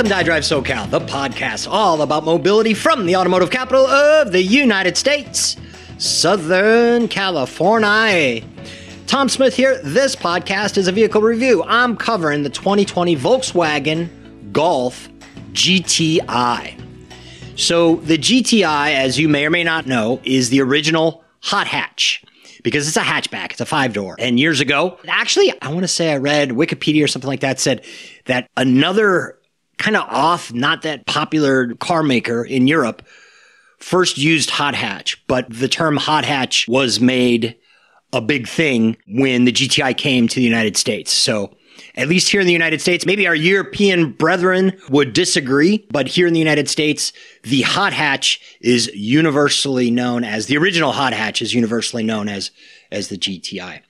Welcome to iDrive SoCal, the podcast all about mobility from the automotive capital of the United States, Southern California. Tom Smith here. This podcast is a vehicle review. I'm covering the 2020 Volkswagen Golf GTI. So, the GTI, as you may or may not know, is the original hot hatch because it's a hatchback. It's a five door. And years ago, actually, I want to say I read Wikipedia or something like that said that another kind of off, not that popular car maker in Europe first used hot hatch, but the term hot hatch was made a big thing when the GTI came to the United States. So at least here in the United States, maybe our European brethren would disagree, but here in the United States, the hot hatch is universally known as the original hot hatch is universally known as as the GTI.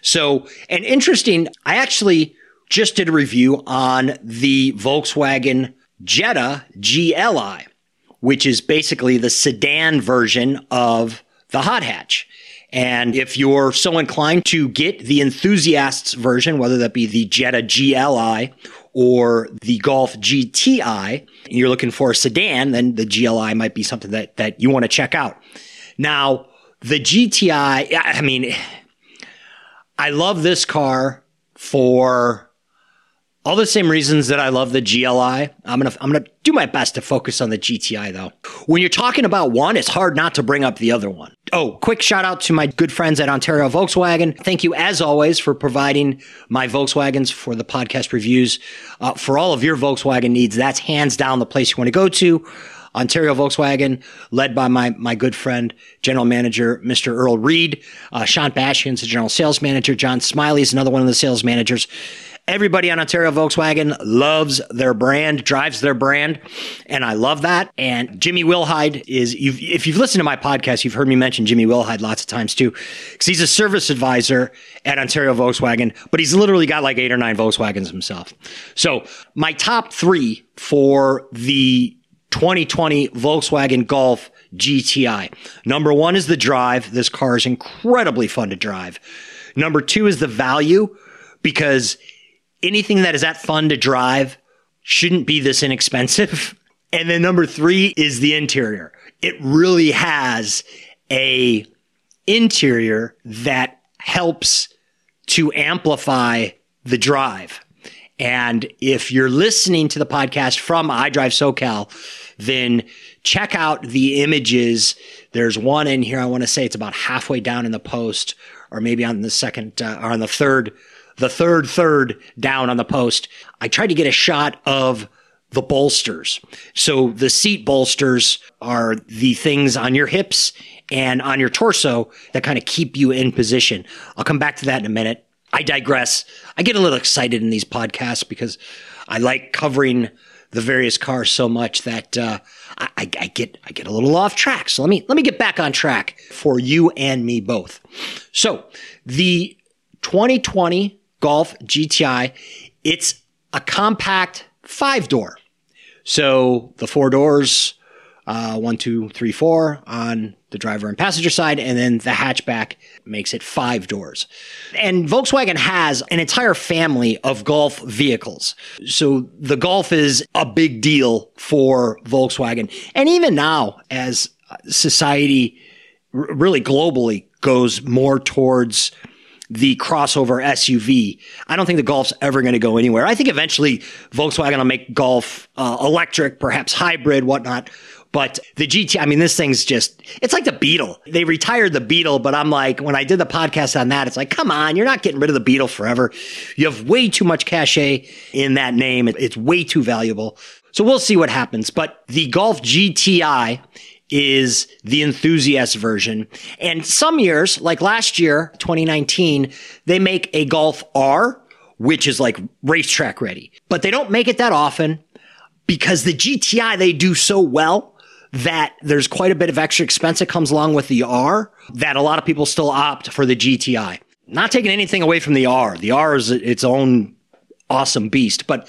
So, and interesting, I actually just did a review on the Volkswagen Jetta GLI, which is basically the sedan version of the hot hatch. And if you're so inclined to get the enthusiasts version, whether that be the Jetta GLI or the Golf GTI, and you're looking for a sedan, then the GLI might be something that, that you want to check out. Now, the GTI, I mean, I love this car for all the same reasons that I love the GLI. I'm gonna I'm gonna do my best to focus on the GTI though. When you're talking about one, it's hard not to bring up the other one. Oh, quick shout out to my good friends at Ontario Volkswagen. Thank you as always for providing my Volkswagens for the podcast reviews. Uh, for all of your Volkswagen needs, that's hands down the place you want to go to. Ontario Volkswagen, led by my, my good friend, General Manager, Mr. Earl Reed. Uh, Sean Bastion's the General Sales Manager. John Smiley is another one of the sales managers. Everybody on Ontario Volkswagen loves their brand, drives their brand, and I love that. And Jimmy Wilhide is, you've, if you've listened to my podcast, you've heard me mention Jimmy Wilhide lots of times too, because he's a service advisor at Ontario Volkswagen, but he's literally got like eight or nine Volkswagens himself. So my top three for the 2020 Volkswagen Golf GTI. Number one is the drive. This car is incredibly fun to drive. Number two is the value because anything that is that fun to drive shouldn't be this inexpensive. And then number three is the interior. It really has a interior that helps to amplify the drive. And if you're listening to the podcast from iDrive SoCal, then check out the images. There's one in here. I want to say it's about halfway down in the post, or maybe on the second uh, or on the third the third third down on the post, I tried to get a shot of the bolsters. So the seat bolsters are the things on your hips and on your torso that kind of keep you in position. I'll come back to that in a minute. I digress. I get a little excited in these podcasts because I like covering the various cars so much that uh, I, I, get I get a little off track. So let me let me get back on track for you and me both. So the 2020 Golf GTI. It's a compact five door. So the four doors, uh, one, two, three, four on the driver and passenger side, and then the hatchback makes it five doors. And Volkswagen has an entire family of Golf vehicles. So the Golf is a big deal for Volkswagen. And even now, as society really globally goes more towards the crossover SUV. I don't think the Golf's ever going to go anywhere. I think eventually Volkswagen will make Golf uh, electric, perhaps hybrid, whatnot. But the GT, I mean, this thing's just, it's like the Beetle. They retired the Beetle, but I'm like, when I did the podcast on that, it's like, come on, you're not getting rid of the Beetle forever. You have way too much cachet in that name. It's way too valuable. So we'll see what happens. But the Golf GTI is the enthusiast version. And some years, like last year, 2019, they make a Golf R, which is like racetrack ready, but they don't make it that often because the GTI they do so well that there's quite a bit of extra expense that comes along with the R that a lot of people still opt for the GTI. Not taking anything away from the R. The R is its own awesome beast, but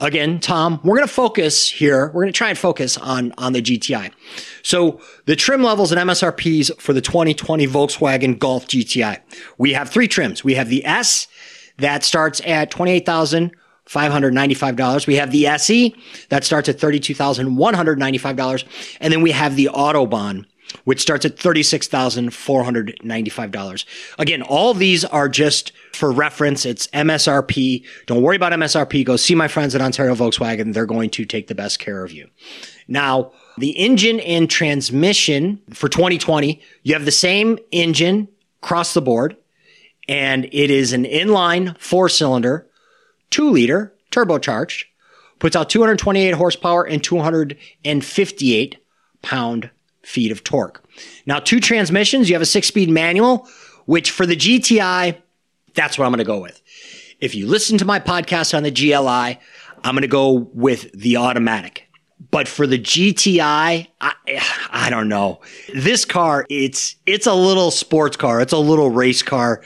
again, Tom, we're going to focus here. We're going to try and focus on, on the GTI. So the trim levels and MSRPs for the 2020 Volkswagen Golf GTI. We have three trims. We have the S that starts at 28,000 $595. We have the SE that starts at $32,195. And then we have the Autobahn, which starts at $36,495. Again, all these are just for reference. It's MSRP. Don't worry about MSRP. Go see my friends at Ontario Volkswagen. They're going to take the best care of you. Now, the engine and transmission for 2020, you have the same engine across the board, and it is an inline four cylinder, two liter, turbocharged, puts out 228 horsepower and 258 pound feet of torque. Now, two transmissions, you have a six speed manual, which for the GTI, that's what I'm going to go with. If you listen to my podcast on the GLI, I'm going to go with the automatic. But for the GTI, I, I don't know. This car, it's, it's a little sports car. It's a little race car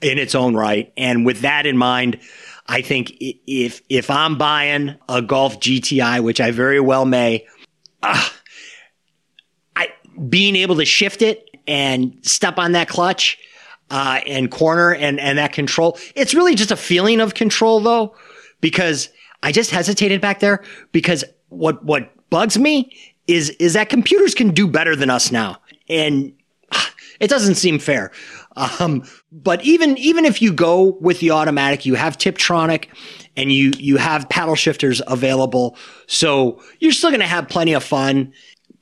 in its own right. And with that in mind, I think if, if I'm buying a Golf GTI, which I very well may, uh, being able to shift it and step on that clutch, uh, and corner and, and that control, it's really just a feeling of control though, because I just hesitated back there because what what bugs me is is that computers can do better than us now, and it doesn't seem fair. Um, but even even if you go with the automatic, you have Tiptronic and you you have paddle shifters available, so you're still going to have plenty of fun.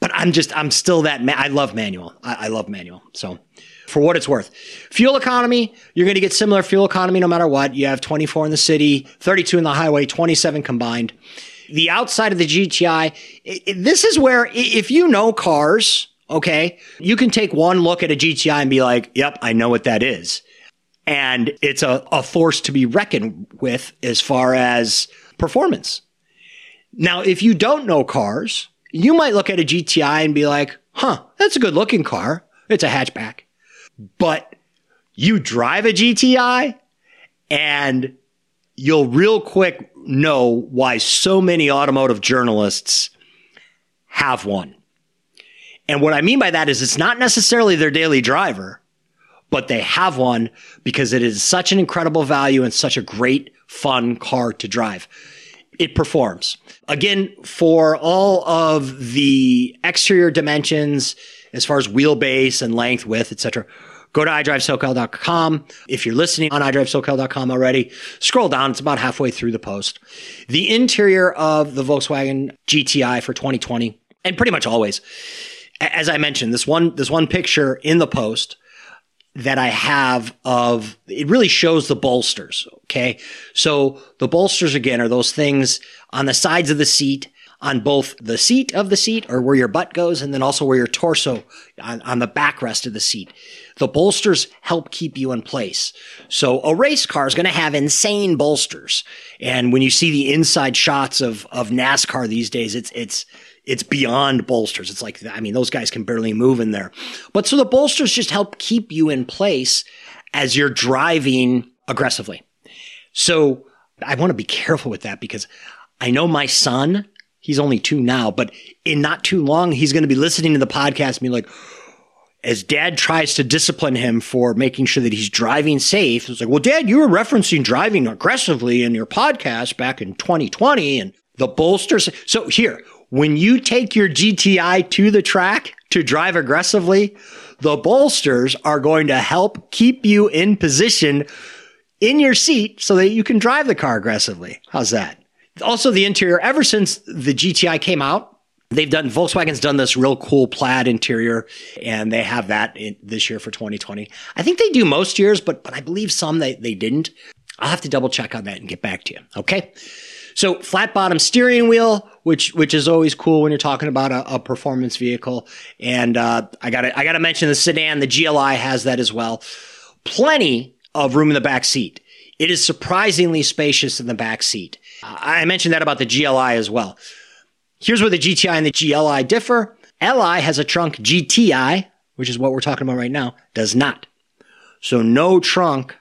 But I'm just I'm still that ma- I love manual. I, I love manual. So for what it's worth. Fuel economy, you're going to get similar fuel economy no matter what. You have 24 in the city, 32 in the highway, 27 combined the outside of the GTI, it, this is where if you know cars, okay, you can take one look at a GTI and be like, yep, I know what that is. And it's a, a force to be reckoned with as far as performance. Now, if you don't know cars, you might look at a GTI and be like, huh, that's a good looking car. It's a hatchback. But you drive a GTI and you'll real quick know why so many automotive journalists have one. And what I mean by that is it's not necessarily their daily driver, but they have one because it is such an incredible value and such a great, fun car to drive. It performs. Again, for all of the exterior dimensions, as far as wheelbase and length, width, etc., Go to iDriveSoCal.com. If you're listening on iDriveSoCal.com already, scroll down. It's about halfway through the post. The interior of the Volkswagen GTI for 2020, and pretty much always, as I mentioned, this one, this one picture in the post that I have of it really shows the bolsters. Okay. So the bolsters again are those things on the sides of the seat on both the seat of the seat or where your butt goes and then also where your torso on, on the backrest of the seat. The bolsters help keep you in place. So a race car is going to have insane bolsters. And when you see the inside shots of, of NASCAR these days, it's, it's, it's beyond bolsters. It's like, I mean, those guys can barely move in there. But so the bolsters just help keep you in place as you're driving aggressively. So I want to be careful with that because I know my son, he's only two now, but in not too long, he's going to be listening to the podcast and be like, as dad tries to discipline him for making sure that he's driving safe, it's like, well, dad, you were referencing driving aggressively in your podcast back in 2020 and the bolsters. So here, when you take your GTI to the track to drive aggressively, the bolsters are going to help keep you in position in your seat so that you can drive the car aggressively. How's that? Also, the interior, ever since the GTI came out, They've done Volkswagen's done this real cool plaid interior, and they have that in, this year for 2020. I think they do most years, but but I believe some they they didn't. I'll have to double check on that and get back to you. Okay. So flat bottom steering wheel, which which is always cool when you're talking about a, a performance vehicle. And uh, I got I got to mention the sedan. The GLI has that as well. Plenty of room in the back seat. It is surprisingly spacious in the back seat. I mentioned that about the GLI as well. Here's where the GTI and the GLI differ. LI has a trunk GTI, which is what we're talking about right now, does not. So no trunk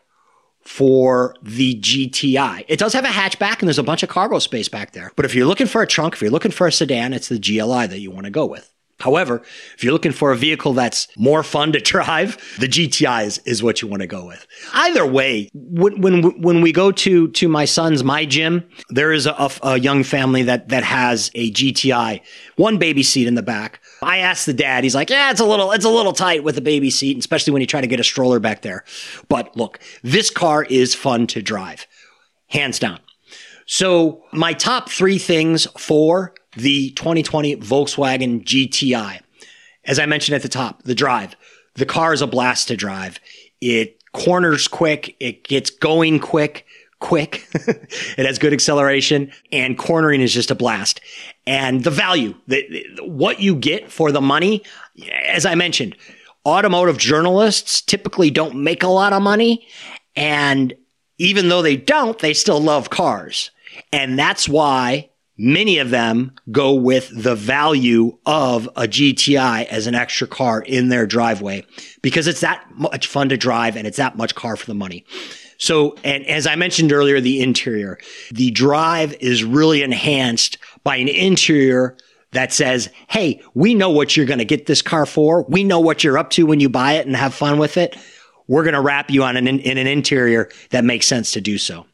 for the GTI. It does have a hatchback and there's a bunch of cargo space back there. But if you're looking for a trunk, if you're looking for a sedan, it's the GLI that you want to go with. However, if you're looking for a vehicle that's more fun to drive, the GTI is, is what you want to go with. Either way, when, when, when we go to, to my son's My Gym, there is a, a young family that, that has a GTI, one baby seat in the back. I asked the dad, he's like, yeah, it's a little, it's a little tight with the baby seat, especially when you try to get a stroller back there. But look, this car is fun to drive, hands down. So my top three things for the 2020 Volkswagen GTI. As I mentioned at the top, the drive. The car is a blast to drive. It corners quick. It gets going quick, quick. it has good acceleration and cornering is just a blast. And the value, the, what you get for the money, as I mentioned, automotive journalists typically don't make a lot of money. And even though they don't, they still love cars. And that's why Many of them go with the value of a GTI as an extra car in their driveway because it's that much fun to drive and it's that much car for the money. So, and as I mentioned earlier, the interior, the drive is really enhanced by an interior that says, Hey, we know what you're going to get this car for. We know what you're up to when you buy it and have fun with it. We're going to wrap you on an, in an interior that makes sense to do so.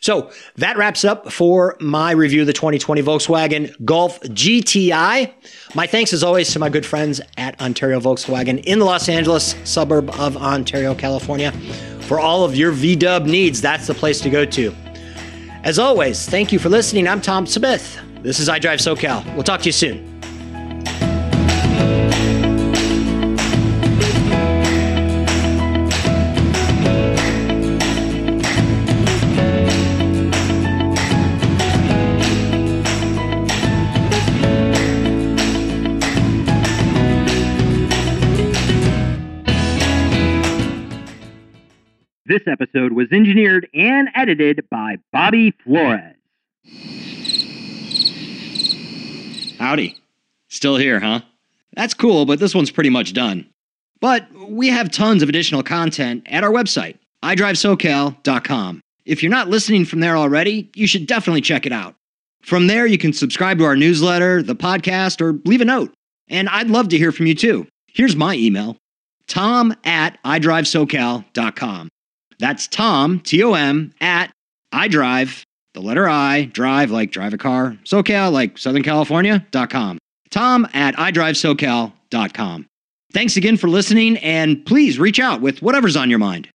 So that wraps up for my review of the 2020 Volkswagen Golf GTI. My thanks, as always, to my good friends at Ontario Volkswagen in the Los Angeles suburb of Ontario, California. For all of your VW needs, that's the place to go to. As always, thank you for listening. I'm Tom Smith. This is iDrive SoCal. We'll talk to you soon. This episode was engineered and edited by Bobby Flores. Howdy. Still here, huh? That's cool, but this one's pretty much done. But we have tons of additional content at our website, iDriveSoCal.com. If you're not listening from there already, you should definitely check it out. From there, you can subscribe to our newsletter, the podcast, or leave a note. And I'd love to hear from you too. Here's my email tom at iDriveSoCal.com. That's Tom, T O M, at iDrive, the letter I, drive like drive a car, SoCal like Southern California.com. Tom at iDriveSoCal.com. Thanks again for listening, and please reach out with whatever's on your mind.